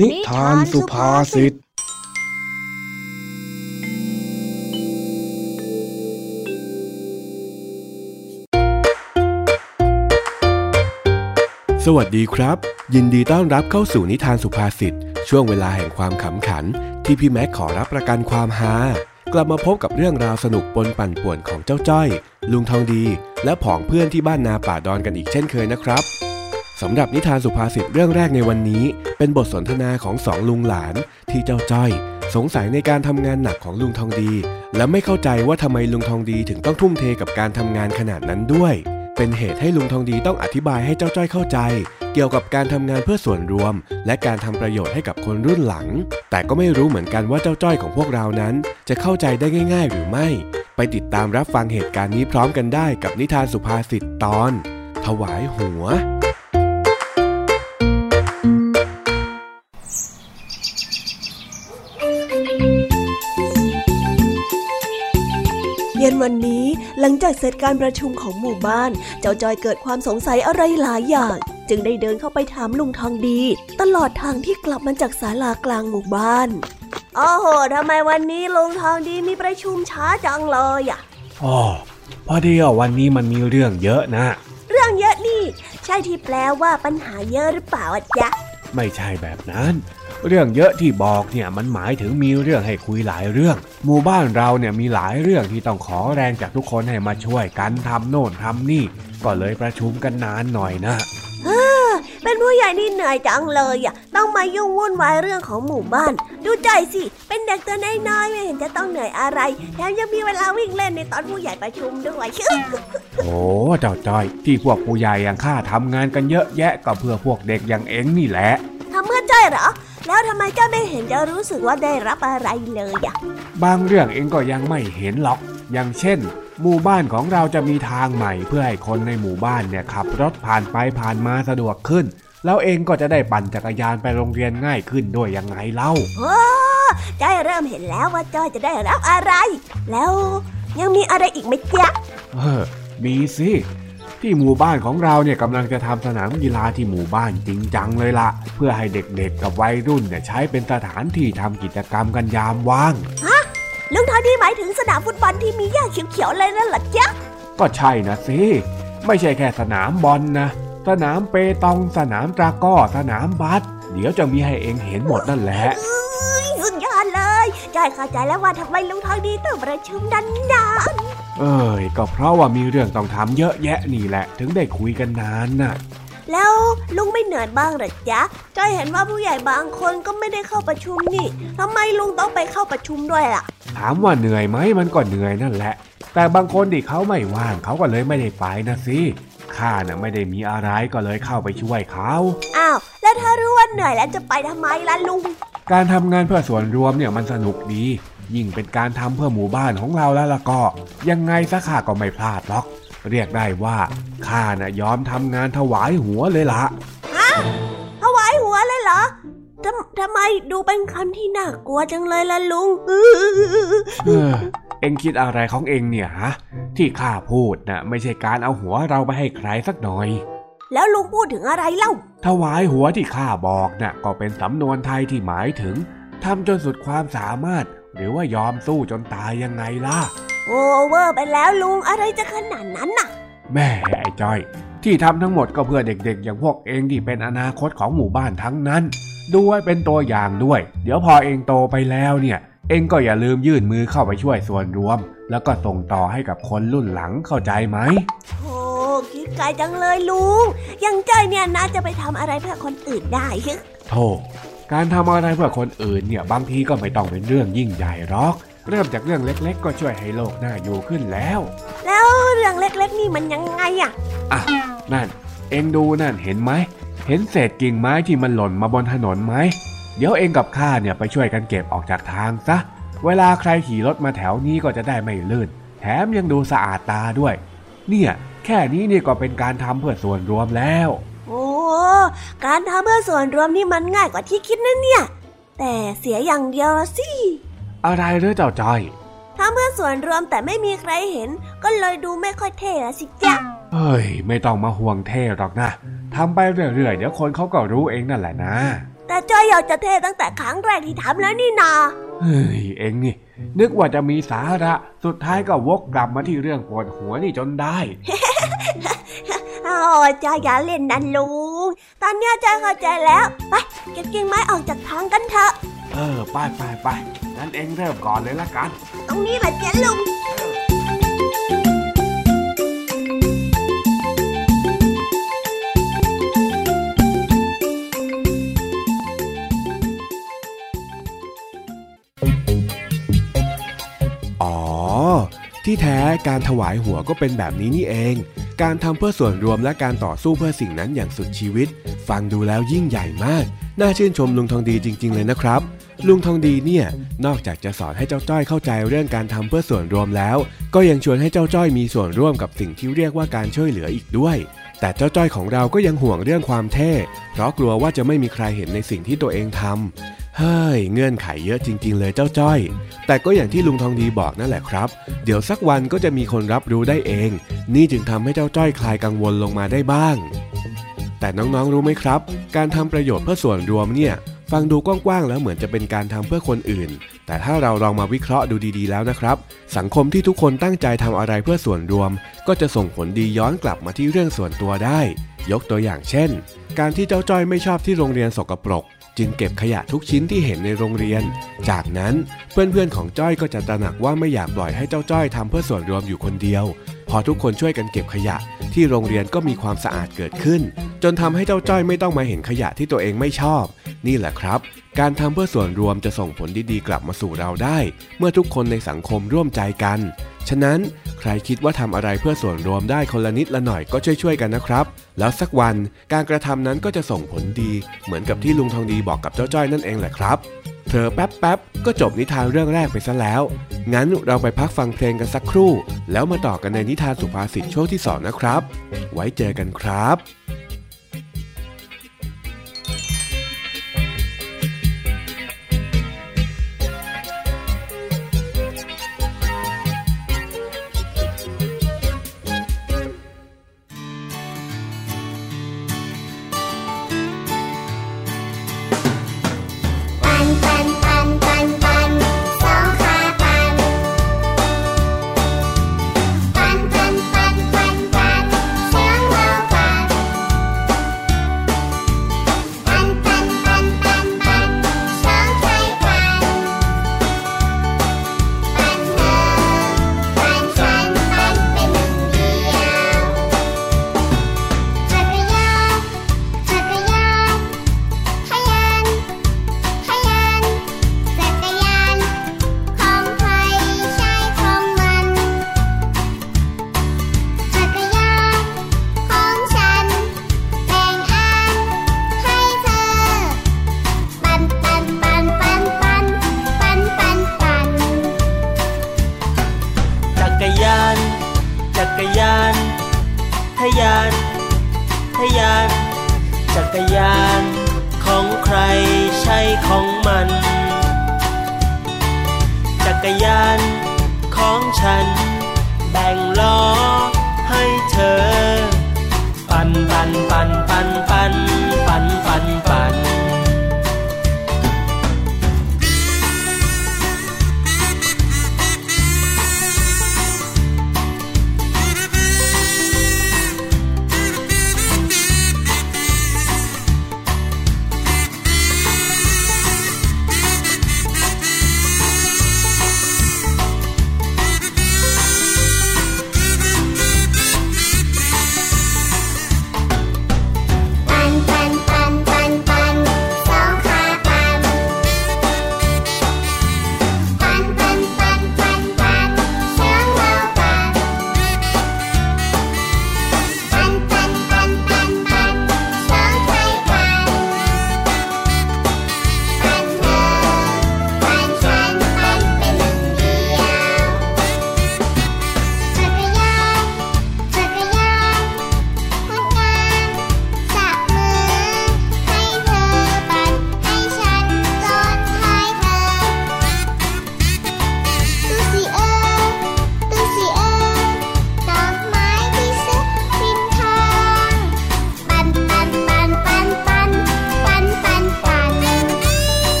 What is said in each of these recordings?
นิทานสุภาษิตสวัสดีครับ ยินดีต้อนรับเข้าสู่นิทานสุภาษิตช่วงเวลาแห่งความขำขัน ที่พี่แม็กขอรับประกันความฮากลับมาพบกับเรื่องราวสนุกปนปั่นป่วนของเจ้าจ้อย ลุงทองดี และผองเพื่อนที่บ้านนาป่าดอนกันอีกเช่นเคยนะครับสำหรับนิทานสุภาษิตเรื่องแรกในวันนี้ เป็นบทสนทนาของสองลุงหลานที่เจ้าจ้อย สงสัยในการทำงานหนักของลุงทองดี และไม่เข้าใจว่าทำไมลุงทองดีถึงต้องทุ่มเทกับการทำงานขนาดนั้นด้วย เป็นเหตุให้ลุงทองดีต้องอธิบายให้เจ้าจ้อยเข้าใจ เกี่ยวกับการทำงานเพื่อส่วนรวม และการทำประโยชน์ให้กับคนรุ่นหลัง แต่ก็ไม่รู้เหมือนกันว่าเจ้าจ้อยของพวกเรานั้น จะเข้าใจได้ง่าย ๆ หรือไม่ ไปติดตามรับฟังเหตุการณ์นี้พร้อมกันได้กับนิทานสุภาษิตตอน ถวายหัว หลังจากเสร็จการประชุมของหมู่บ้าน เจ้าจอยเกิดความสงสัยอะไรหลายอย่าง จึงได้เดินเข้าไปถามลุงทองดี ตลอดทางที่กลับมาจากศาลากลางหมู่บ้านโอ้โหทำไมวันนี้ลุงทองดีมีประชุมช้าจังเลยอะอ๋อพอดีอะวันนี้มันมีเรื่องเยอะนะ เรื่องเยอะนี่ ใช่ที่แปลว่าปัญหาเยอะหรือเปล่าจ๊ะ ไม่ใช่แบบนั้น เรื่องเยอะที่บอกเนี่ยมันหมายถึงมีเรื่องให้คุยหลายเรื่อง หมู่บ้านเราเนี่ยมีหลายเรื่องที่ต้องขอแรงจากทุกคนให้มาช่วยกันทำโน่นทำนี่ ก็เลยประชุมกันนานหน่อยนะ เป็นผู้ใหญ่นี่เหนื่อยจังเลยอะ ต้องมายุ่งวุ่นวายเรื่องของหมู่บ้าน ดูใจสิ เป็นเด็กตัวน้อยๆไม่เห็นจะต้องเหนื่อยอะไร แถมยังมีเวลาวิ่งเล่นในตอนผู้ใหญ่ประชุมด้วยชื่อโอ้เจ้าจ้อย ที่พวกผู้ใหญ่อย่างข้าทำงานกันเยอะแยะก็เพื่อพวกเด็กอย่างเอ็งนี่แหละทำเมื่อจ้อยเหรอแล้วทำไมเจ้าไม่เห็นจะรู้สึกว่าได้รับอะไรเลยอะบางเรื่องเองก็ยังไม่เห็นหรอก อย่างเช่น หมู่บ้านของเราจะมีทางใหม่เพื่อให้คนในหมู่บ้านเนี่ยขับรถผ่านไปผ่านมาสะดวกขึ้น แล้วเองก็จะได้ปั่นจักรยานไปโรงเรียนง่ายขึ้นด้วยยังไงเล่าโอ้จ้อยเริ่มเห็นแล้วว่าจ้อยจะได้รับอะไร แล้วยังมีอะไรอีกไหมจ๊ะเออมีสิที่หมู่บ้านของเราเนี่ยกำลังจะทำสนามกีฬาที่หมู่บ้านจริงจังเลยละเพื่อให้เด็กๆกับวัยรุ่นเนี่ยใช้เป็นสถานที่ทำกิจกรรมกันยามว่างฮะลุงทอดีหมายถึงสนามฟุตบอลที่มีหญ้าเขียวๆเลยนั่นหรอจ๊ะ ก็ใช่นะสิ ไม่ใช่แค่สนามบอลนะ สนามเปตอง สนามตราก้อ สนามบาส เดี๋ยวจะมีให้เองเห็นหมดนั่นแหละสุดยอดเลยจอยเข้าใจแล้วว่าทำไมลุงทองดีต้องประชุมนานเอ้ย ก็เพราะว่ามีเรื่องต้องทำเยอะแยะนี่แหละ ถึงได้คุยกันนานน่ะ แล้วลุงไม่เหนื่อยบ้างหรอจ๊ะจ้อยเห็นว่าผู้ใหญ่บางคนก็ไม่ได้เข้าประชุมนี่ทำไมลุงต้องไปเข้าประชุมด้วยล่ะ ถามว่าเหนื่อยไหมมันก็เหนื่อยนั่นแหละ แต่บางคนที่เขาไม่ว่างเขาก็เลยไม่ได้ไปนะสิข้าน่ะไม่ได้มีอะไรก็เลยเข้าไปช่วยเขาอ้าวแล้วถ้ารู้ว่าเหนื่อยแล้วจะไปทำไมล่ะลุง การทำงานเพื่อส่วนรวมเนี่ยมันสนุกดี ยิ่งเป็นการทำเพื่อหมู่บ้านของเราแล้วล่ะก็ ยังไงซะข้าก็ไม่พลาดหรอก เรียกได้ว่าข้าน่ะยอมทำงานถวายหัวเลยละฮะถวายหัวเลยเหรอทำทำไมดูเป็นคำที่น่ากลัวจังเลยล่ะลุงเออเอ็งคิดอะไรของเอ็งเนี่ยฮะที่ข้าพูดน่ะไม่ใช่การเอาหัวเราไปให้ใครสักหน่อย แล้วลุงพูดถึงอะไรเล่า ถวายหัวที่ข้าบอกน่ะก็เป็นสำนวนไทยที่หมายถึงทำจนสุดความสามารถ หรือว่ายอมสู้จนตายยังไงล่ะ โอเวอร์ไปแล้วลุงอะไรจะขนาดนั้นน่ะ แม่ไอ้จ้อย ที่ทำทั้งหมดก็เพื่อเด็กๆ อย่างพวกเองที่เป็นอนาคตของหมู่บ้านทั้งนั้น ดูไว้เป็นตัวอย่างด้วย เดี๋ยวพอเองโตไปแล้วเนี่ย เองก็อย่าลืมยื่นมือเข้าไปช่วยส่วนรวม แล้วก็ส่งต่อให้กับคนรุ่นหลังเข้าใจไหมโอ้คิดไกลจังเลยลุงยังจ้อยเนี่ยน่าจะไปทำอะไรเพื่อคนอื่นได้โธ่การทำอะไรเพื่อคนอื่นเนี่ยบางทีก็ไม่ต้องเป็นเรื่องยิ่งใหญ่หรอก เริ่มจากเรื่องเล็กๆ ก็ช่วยให้โลกน่าอยู่ขึ้นแล้ว แล้วเรื่องเล็กๆนี่มันยังไงอะอะนั่น เองดูนั่นเห็นไหม เห็นเศษกิ่งไม้ที่มันหล่นมาบนถนนไหม เดี๋ยวเองกับข้าเนี่ยไปช่วยกันเก็บออกจากทางซะ เวลาใครขี่รถมาแถวนี้ก็จะได้ไม่ลื่น แถมยังดูสะอาดตาด้วย เนี่ย แค่นี้นี่ก็เป็นการทำเพื่อส่วนรวมแล้วการทำเพื่อส่วนรวมนี่มันง่ายกว่าที่คิดนะเนี่ย แต่เสียอย่างเดียวสิ อะไรเรื่องเจ้าจอยทำเพื่อส่วนรวมแต่ไม่มีใครเห็น ก็เลยดูไม่ค่อยเท่ละสิจ๊ะเฮ้ย ไม่ต้องมาห่วงเท่หรอกนะทำไปเรื่อยๆเดี๋ยวคนเขาก็รู้เองนั่นแหละนะ แต่จอยอยากจะเท่ตั้งแต่ครั้งแรกที่ทำแล้วนี่นาเฮ้ยเองนี่ นึกว่าจะมีสาระ สุดท้ายก็วกกลับมาที่เรื่องปวดหัวนี่จนได้โอ้จอยอย่าเล่นนันลุง ตอนเนี้ยจอยเข้าใจแล้ว ไปเก็บกิ่งไม้ออกจากทางกันเถอะ เออ ไปไปไปงั้นเองเริ่มก่อนเลยละกัน ตรงนี้แหละเจ๊ลุงอ๋อที่แท้การถวายหัวก็เป็นแบบนี้นี่เอง การทำเพื่อส่วนรวมและการต่อสู้เพื่อสิ่งนั้นอย่างสุดชีวิต ฟังดูแล้วยิ่งใหญ่มาก น่าชื่นชมลุงทองดีจริง ๆ เลยนะครับ ลุงทองดีเนี่ยนอกจากจะสอนให้เจ้าจ้อยเข้าใจเรื่องการทำเพื่อส่วนรวมแล้ว ก็ยังชวนให้เจ้าจ้อยมีส่วนร่วมกับสิ่งที่เรียกว่าการช่วยเหลืออีกด้วย แต่เจ้าจ้อยของเราก็ยังห่วงเรื่องความเท่ เพราะกลัวว่าจะไม่มีใครเห็นในสิ่งที่ตัวเองทำเฮ้ยเงื่อนไขเยอะจริง ๆ เลยเจ้าจ้อย แต่ก็อย่างที่ลุงทองดีบอกนั่นแหละครับ เดี๋ยวสักวันก็จะมีคนรับรู้ได้เอง นี่จึงทำให้เจ้าจ้อยคลายกังวลลงมาได้บ้าง แต่น้องๆรู้ไหมครับ การทำประโยชน์เพื่อส่วนรวมเนี่ยฟังดูกว้างๆแล้วเหมือนจะเป็นการทำเพื่อคนอื่น แต่ถ้าเราลองมาวิเคราะห์ดูดีๆแล้วนะครับ สังคมที่ทุกคนตั้งใจทำอะไรเพื่อส่วนรวม ก็จะส่งผลดีย้อนกลับมาที่เรื่องส่วนตัวได้ ยกตัวอย่างเช่น การที่เจ้าจ้อยไม่ชอบที่โรงเรียนสกปรก จึงเก็บขยะทุกชิ้นที่เห็นในโรงเรียน จากนั้นเพื่อนๆของจ้อยก็จะตระหนักว่าไม่อยากปล่อยให้เจ้าจ้อยทำเพื่อส่วนรวมอยู่คนเดียว พอทุกคนช่วยกันเก็บขยะ ที่โรงเรียนก็มีความสะอาดเกิดขึ้น จนทำให้เจ้าจ้อยไม่ต้องมาเห็นขยะที่ตัวเองไม่ชอบ นี่แหละครับ การทำเพื่อส่วนรวมจะส่งผลดีๆกลับมาสู่เราได้ เมื่อทุกคนในสังคมร่วมใจกัน ฉะนั้นใครคิดว่าทำอะไรเพื่อส่วนรวมได้คนละนิดละหน่อยก็ช่วยๆกันนะครับ แล้วสักวันการกระทำนั้นก็จะส่งผลดีเหมือนกับที่ลุงทองดีบอกกับเจ้าจ้อยนั่นเองแหละครับเผลอแป๊บๆก็จบนิทานเรื่องแรกไปซะแล้ว งั้นเราไปพักฟังเพลงกันสักครู่ แล้วมาต่อกันในนิทานสุภาษิตช่วงที่สองนะครับ ไว้เจอกันครับ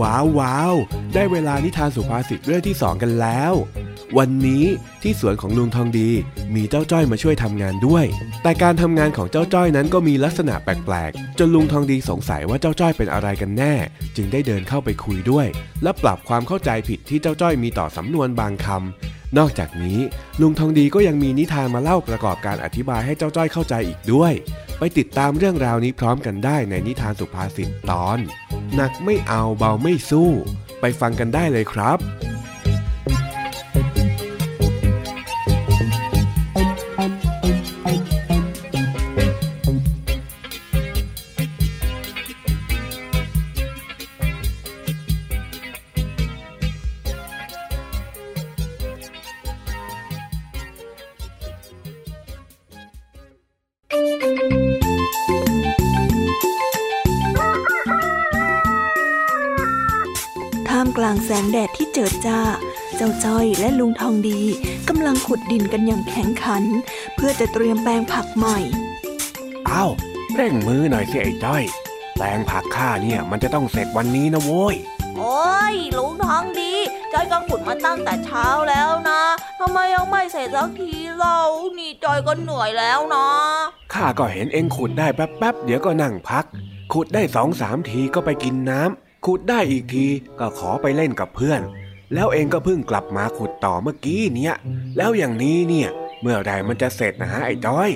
ว้าวว้าวได้เวลานิทานสุภาษิตเรื่องที่สองกันแล้ว วันนี้ที่สวนของลุงทองดีมีเจ้าจ้อยมาช่วยทำงานด้วย แต่การทำงานของเจ้าจ้อยนั้นก็มีลักษณะแปลกๆ จนลุงทองดีสงสัยว่าเจ้าจ้อยเป็นอะไรกันแน่ จึงได้เดินเข้าไปคุยด้วย และปรับความเข้าใจผิดที่เจ้าจ้อยมีต่อสำนวนบางคำนอกจากนี้ลุงทองดีก็ยังมีนิทานมาเล่าประกอบการอธิบายให้เจ้าจ้อยเข้าใจอีกด้วย ไปติดตามเรื่องราวนี้พร้อมกันได้ในนิทานสุภาษิตตอนหนักไม่เอาเบาไม่สู้ ไปฟังกันได้เลยครับ เจิดจ้า เจ้าจ้อยและลุงทองดีกำลังขุดดินกันอย่างแข็งขัน เพื่อจะเตรียมแปลงผักใหม่เอ้าเร่งมือหน่อยสิไอ้จ้อย แปลงผักข้าเนี่ยมันจะต้องเสร็จวันนี้นะโว้ย โอ้ยลุงทองดีจอยก็ขุดมาตั้งแต่เช้าแล้วนะทำไมยังไม่เสร็จสักทีเรานี่จอยก็เหนื่อยแล้วนะข้าก็เห็นเองขุดได้แป๊บๆเดี๋ยวก็นั่งพัก ขุดได้สองสามทีก็ไปกินน้ำขุดได้อีกทีก็ขอไปเล่นกับเพื่อน แล้วเองก็เพิ่งกลับมาขุดต่อเมื่อกี้เนี่ย แล้วอย่างนี้เนี่ย เมื่อใดมันจะเสร็จนะฮะไอ้จ้อย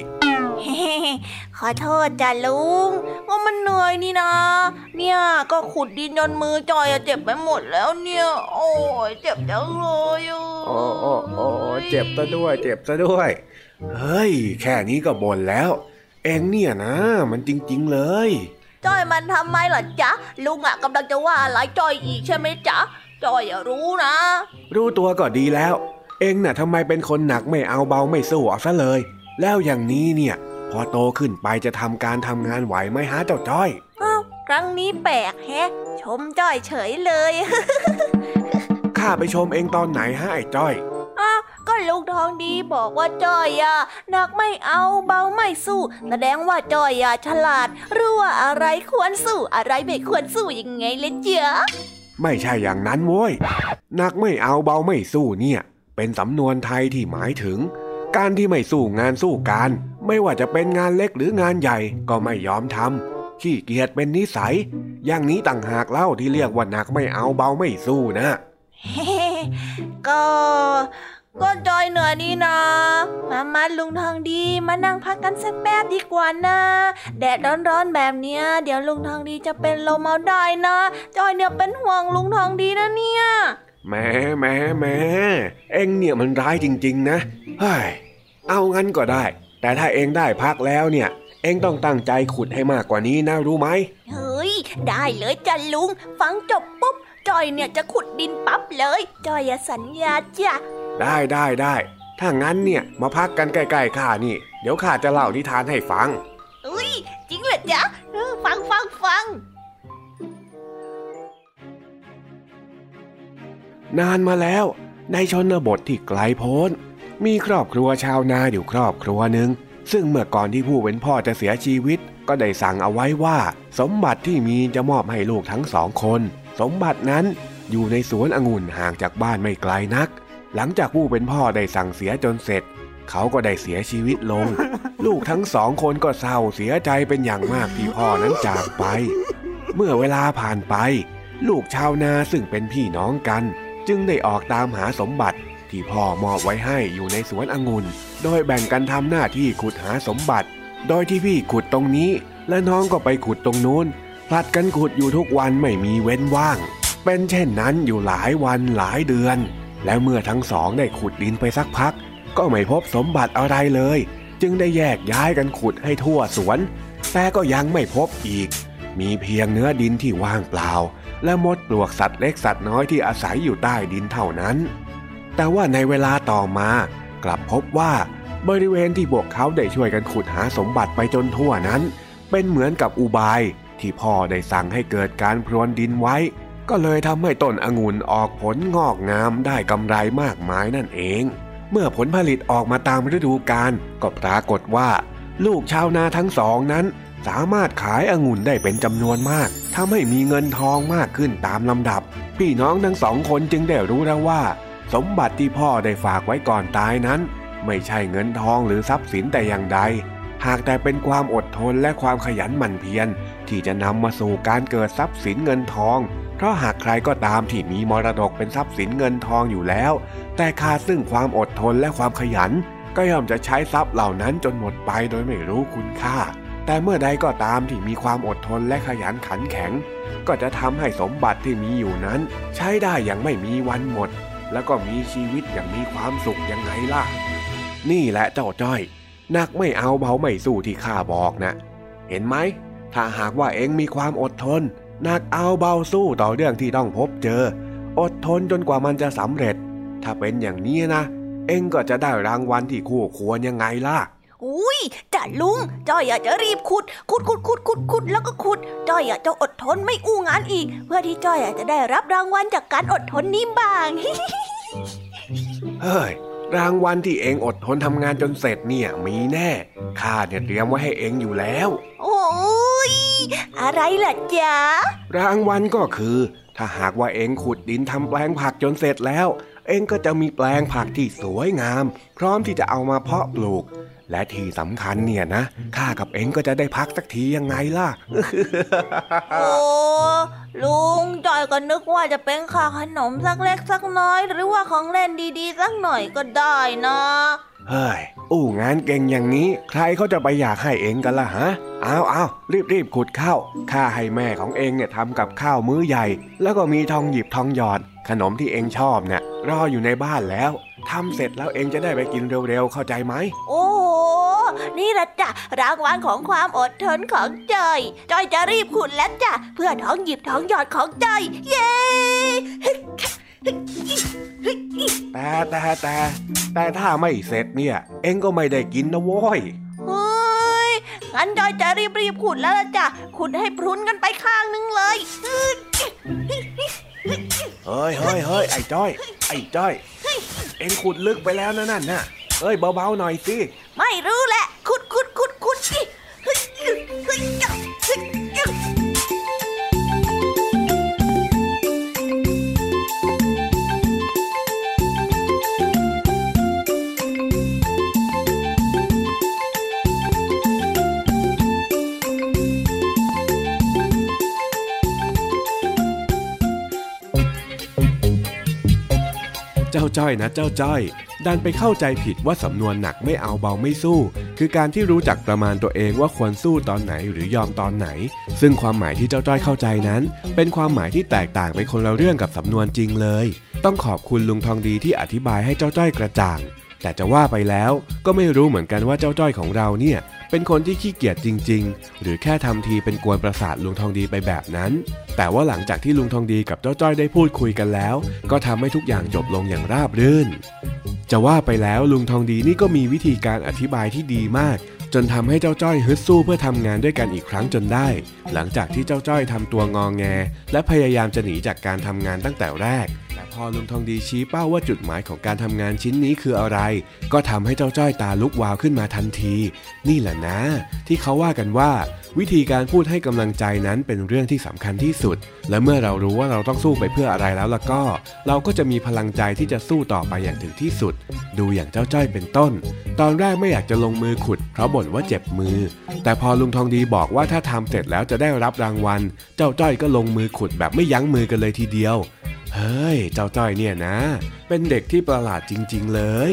ขอโทษจ้ะลุงว่ามันเหนื่อยนี่นะ เนี่ยก็ขุดดินจนมือจอยอะเจ็บไปหมดแล้วเนี่ย โอ้ยเจ็บจังเลยอะโอ้โอ้โอ้เจ็บซะด้วย เจ็บซะด้วย เฮ้ย แค่นี้ก็บ่นแล้ว เองเนี่ยนะ มันจริง ๆเลย จอยมันทำไมล่ะจ๊ะลุงอะกำลังจะว่าอะไรจอยอีกใช่ไหมจ๊ะ จอยอะรู้นะ รู้ตัวก็ดีแล้ว เองน่ะทำไมเป็นคนหนักไม่เอาเบาไม่สู้เอาซะเลย แล้วอย่างนี้เนี่ย พอโตขึ้นไปจะทำการทำงานไหวไหมฮะเจ้าจ้อยอ้าวครั้งนี้แปลกแฮะ ชมจ้อยเฉยเลยข้าไปชมเองตอนไหนฮะไอ้จ้อยอ้าวก็ลุงทองดีบอกว่าจ้อยอะหนักไม่เอาเบาไม่สู้ แสดงว่าจ้อยอะฉลาด รู้ว่าอะไรควรสู้อะไรไม่ควรสู้ยังไงเลยเจ้า ไม่ใช่อย่างนั้นโว้ยหนักไม่เอาเบาไม่สู้เนี่ย เป็นสำนวนไทยที่หมายถึง การที่ไม่สู้งานสู้การ ไม่ว่าจะเป็นงานเล็กหรืองานใหญ่ก็ไม่ยอมทำขี้เกียจเป็นนิสัย อย่างนี้ต่างหากเล่าที่เรียกว่าหนักไม่เอาเบาไม่สู้นะก็ ก็จอยเหนื่อยนี่นะ มามาลุงทองดี มานั่งพักกันสักแป๊บดีกว่านะ แดดร้อนๆแบบเนี้ย เดี๋ยวลุงทองดีจะเป็นลมเอาได้นะ จอยเนี่ยเป็นห่วงลุงทองดีนะเนี่ยแหม่แหม่แหม่เอ็งเนี่ยมันร้ายจริง ๆ นะเฮ้ยเอางั้นก็ได้ แต่ถ้าเอ็งได้พักแล้วเนี่ย เอ็งต้องตั้งใจขุดให้มากกว่านี้นะรู้ไหมเฮ้ยได้เลยจ้ะลุง ฟังจบปุ๊บจอยเนี่ยจะขุดดินปั๊บเลย จอยอะสัญญาจ้ะ ได้ได้ได้ ถ้างั้นเนี่ยมาพักกันใกล้ๆข้านี่ เดี๋ยวข้าจะเล่านิทานให้ฟัง อุ้ยจริงเหรอจ๊ะเออฟังฟังฟัง นานมาแล้ว ในชนบทที่ไกลโพ้น มีครอบครัวชาวนาอยู่ครอบครัวหนึ่งซึ่งเมื่อก่อนที่ผู้เป็นพ่อจะเสียชีวิต ก็ได้สั่งเอาไว้ว่า สมบัติที่มีจะมอบให้ลูกทั้งสองคน สมบัตินั้นอยู่ในสวนองุ่นห่างจากบ้านไม่ไกลนัก หลังจากผู้เป็นพ่อได้สั่งเสียจนเสร็จ เขาก็ได้เสียชีวิตลง ลูกทั้งสองคนก็เศร้าเสียใจเป็นอย่างมากที่พ่อนั้นจากไป เมื่อเวลาผ่านไป ลูกชาวนาซึ่งเป็นพี่น้องกัน จึงได้ออกตามหาสมบัติที่พ่อมอบไว้ให้อยู่ในสวนองุ่น โดยแบ่งกันทำหน้าที่ขุดหาสมบัติ โดยที่พี่ขุดตรงนี้ และน้องก็ไปขุดตรงนู้นผลัดกันขุดอยู่ทุกวันไม่มีเว้นว่าง เป็นเช่นนั้นอยู่หลายวันหลายเดือน แล้วเมื่อทั้งสองได้ขุดดินไปสักพัก ก็ไม่พบสมบัติอะไรเลย จึงได้แยกย้ายกันขุดให้ทั่วสวน แต่ก็ยังไม่พบอีก มีเพียงเนื้อดินที่ว่างเปล่า และมดปลวกสัตว์เล็กสัตว์น้อยที่อาศัยอยู่ใต้ดินเท่านั้น แต่ว่าในเวลาต่อมา กลับพบว่าบริเวณที่พวกเขาได้ช่วยกันขุดหาสมบัติไปจนทั่วนั้น เป็นเหมือนกับอุบายที่พ่อได้สั่งให้เกิดการพรวนดินไว้ ก็เลยทำให้ต้นองุ่นออกผลงอกงามได้กำไรมากมายนั่นเอง เมื่อผลผลิตออกมาตามฤดูกาลก็ปรากฏว่า ลูกชาวนาทั้งสองนั้น สามารถขายองุ่นได้เป็นจำนวนมากทำให้มีเงินทองมากขึ้นตามลำดับ พี่น้องทั้งสองคนจึงได้รู้แล้วว่า สมบัติที่พ่อได้ฝากไว้ก่อนตายนั้น ไม่ใช่เงินทองหรือทรัพย์สินแต่อย่างใดหากแต่เป็นความอดทนและความขยันหมั่นเพียรที่จะนำมาสู่การเกิดทรัพย์สินเงินทอง เพราะหากใครก็ตามที่มีมรดกเป็นทรัพย์สินเงินทองอยู่แล้ว แต่ขาดซึ่งความอดทนและความขยัน ก็ย่อมจะใช้ทรัพย์เหล่านั้นจนหมดไปโดยไม่รู้คุณค่า แต่เมื่อใดก็ตามที่มีความอดทนและขยันขันแข็ง ก็จะทำให้สมบัติที่มีอยู่นั้น ใช้ได้อย่างไม่มีวันหมด แล้วก็มีชีวิตอย่างมีความสุขยังไงล่ะ นี่แหละเจ้าจ้อยนักไม่เอาเบาไม่สู้ที่ข้าบอกนะ เห็นไหม ถ้าหากว่าเองมีความอดทน นักเอาเบาสู้ต่อเรื่องที่ต้องพบเจอ อดทนจนกว่ามันจะสำเร็จ ถ้าเป็นอย่างนี้นะ เองก็จะได้รางวัลที่คู่ควรยังไงล่ะอุ้ยจ่าลุงจ้อยอยากจะรีบขุด ขุดขุดขุดขุดขุดแล้วก็ขุดจ้อยอยากจะอดทนไม่อู้งานอีก เพื่อที่จ้อยอยากจะได้รับรางวัลจากการอดทนนี้บ้างเฮ้ย รางวัลที่เองอดทนทำงานจนเสร็จเนี่ยมีแน่ ข้าเนี่ยเตรียมไว้ให้เองอยู่แล้ว โอ้ยอะไรล่ะจ๊ะ รางวัลก็คือ ถ้าหากว่าเองขุดดินทำแปลงผักจนเสร็จแล้ว เองก็จะมีแปลงผักที่สวยงาม พร้อมที่จะเอามาเพาะปลูก และที่สำคัญเนี่ยนะข้ากับเองก็จะได้พักสักทียังไงล่ะ โอ้ลุงจ้อยก็นึกว่าจะเป็นค่าขนมสักเล็กสักน้อย หรือว่าของเล่นดีๆ สักหน่อยก็ได้นะเฮ้ยอู้งานเก่งอย่างนี้ ใครเขาจะไปอยากให้เองกันล่ะฮะเอาเอารีบรีบขุดข้าวข้าให้แม่ของเองเนี่ยทำกับข้าวมื้อใหญ่ แล้วก็มีทองหยิบทองหยอด ขนมที่เองชอบเนี่ยรออยู่ในบ้านแล้วทำเสร็จแล้วเองจะได้ไปกินเร็วๆเข้าใจไหมโอ้โห นี่ละจ้ะรางวัลของความอดทนของจ้อยจ้อยจะรีบขุดแล้วจ้ะเพื่อท้องหยิบท้องหยอดของจ้อยเย้แต่แต่แต่แต่ถ้าไม่เสร็จเนี่ย เองก็ไม่ได้กินนะโว้ยเฮ้ยงั้นจ้อยจะรีบรีบขุดแล้วละจ้ะขุดให้พรุนกันไปข้างนึงเลยเฮ้ยเฮ้ยเฮ้ยไอ้จ้อย ไอ้จ้อย เองขุดลึกไปแล้วนะนั่นน่ะ เอ้ยเบาๆหน่อยสิ ไม่รู้แหละ ขุดขุดขุดขุดสิเฮ้ยเฮ้ยเฮ้ยเจ้าจ้อยนะเจ้าจ้อย ดันไปเข้าใจผิดว่าสำนวนหนักไม่เอาเบาไม่สู้ คือการที่รู้จักประมาณตัวเองว่าควรสู้ตอนไหนหรือยอมตอนไหน ซึ่งความหมายที่เจ้าจ้อยเข้าใจนั้น เป็นความหมายที่แตกต่างไปคนละเรื่องกับสำนวนจริงเลย ต้องขอบคุณลุงทองดีที่อธิบายให้เจ้าจ้อยกระจ่าง แต่จะว่าไปแล้วก็ไม่รู้เหมือนกันว่าเจ้าจ้อยของเราเนี่ยเป็นคนที่ขี้เกียจจริง ๆ หรือแค่ทำทีเป็นกวนประสาทลุงทองดีไปแบบนั้น แต่ว่าหลังจากที่ลุงทองดีกับเจ้าจ้อยได้พูดคุยกันแล้ว ก็ทำให้ทุกอย่างจบลงอย่างราบรื่น จะว่าไปแล้วลุงทองดีนี่ก็มีวิธีการอธิบายที่ดีมาก จนทำให้เจ้าจ้อยฮึดสู้เพื่อทำงานด้วยกันอีกครั้งจนได้ หลังจากที่เจ้าจ้อยทำตัวงองแง และพยายามจะหนีจากการทำงานตั้งแต่แรก แต่พอลุงทองดีชี้เป้าว่าจุดหมายของการทำงานชิ้นนี้คืออะไร ก็ทำให้เจ้าจ้อยตาลุกวาวขึ้นมาทันที นี่แหละนะ ที่เขาว่ากันว่า วิธีการพูดให้กำลังใจนั้นเป็นเรื่องที่สำคัญที่สุด และเมื่อเรารู้ว่าเราต้องสู้ไปเพื่ออะไรแล้วล่ะก็ เราก็จะมีพลังใจที่จะสู้ต่อไปอย่างถึงที่สุด ดูอย่างเจ้าจ้อยเป็นต้น ตอนแรกไม่อยากจะลงมือขุด เพราะบ่นว่าเจ็บมือ แต่พอลุงทองดีบอกว่าถ้าทำเสร็จแล้วจะได้รับรางวัล เจ้าจ้อยก็ลงมือขุดแบบไม่ยั้งมือกันเลยทีเดียวเฮ้ย เจ้าจ้อยเนี่ยนะ เป็นเด็กที่ประหลาดจริง ๆ เลย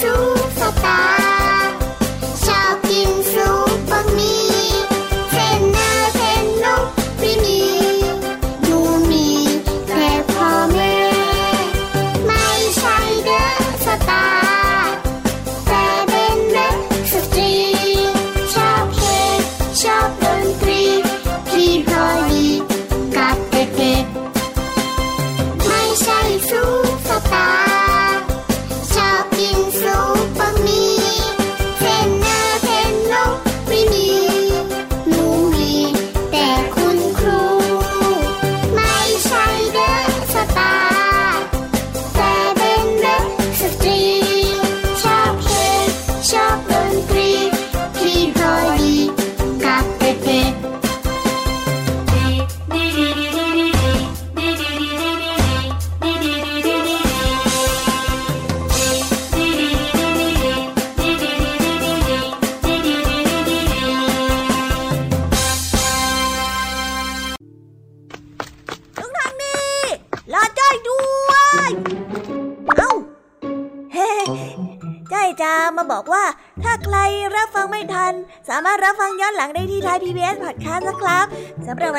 舒服吧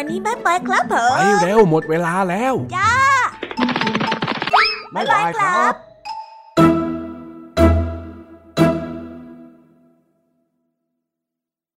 ันนี้บ๊ายบายครับผมไปเร็วหมดเวลาแล้ว จ้า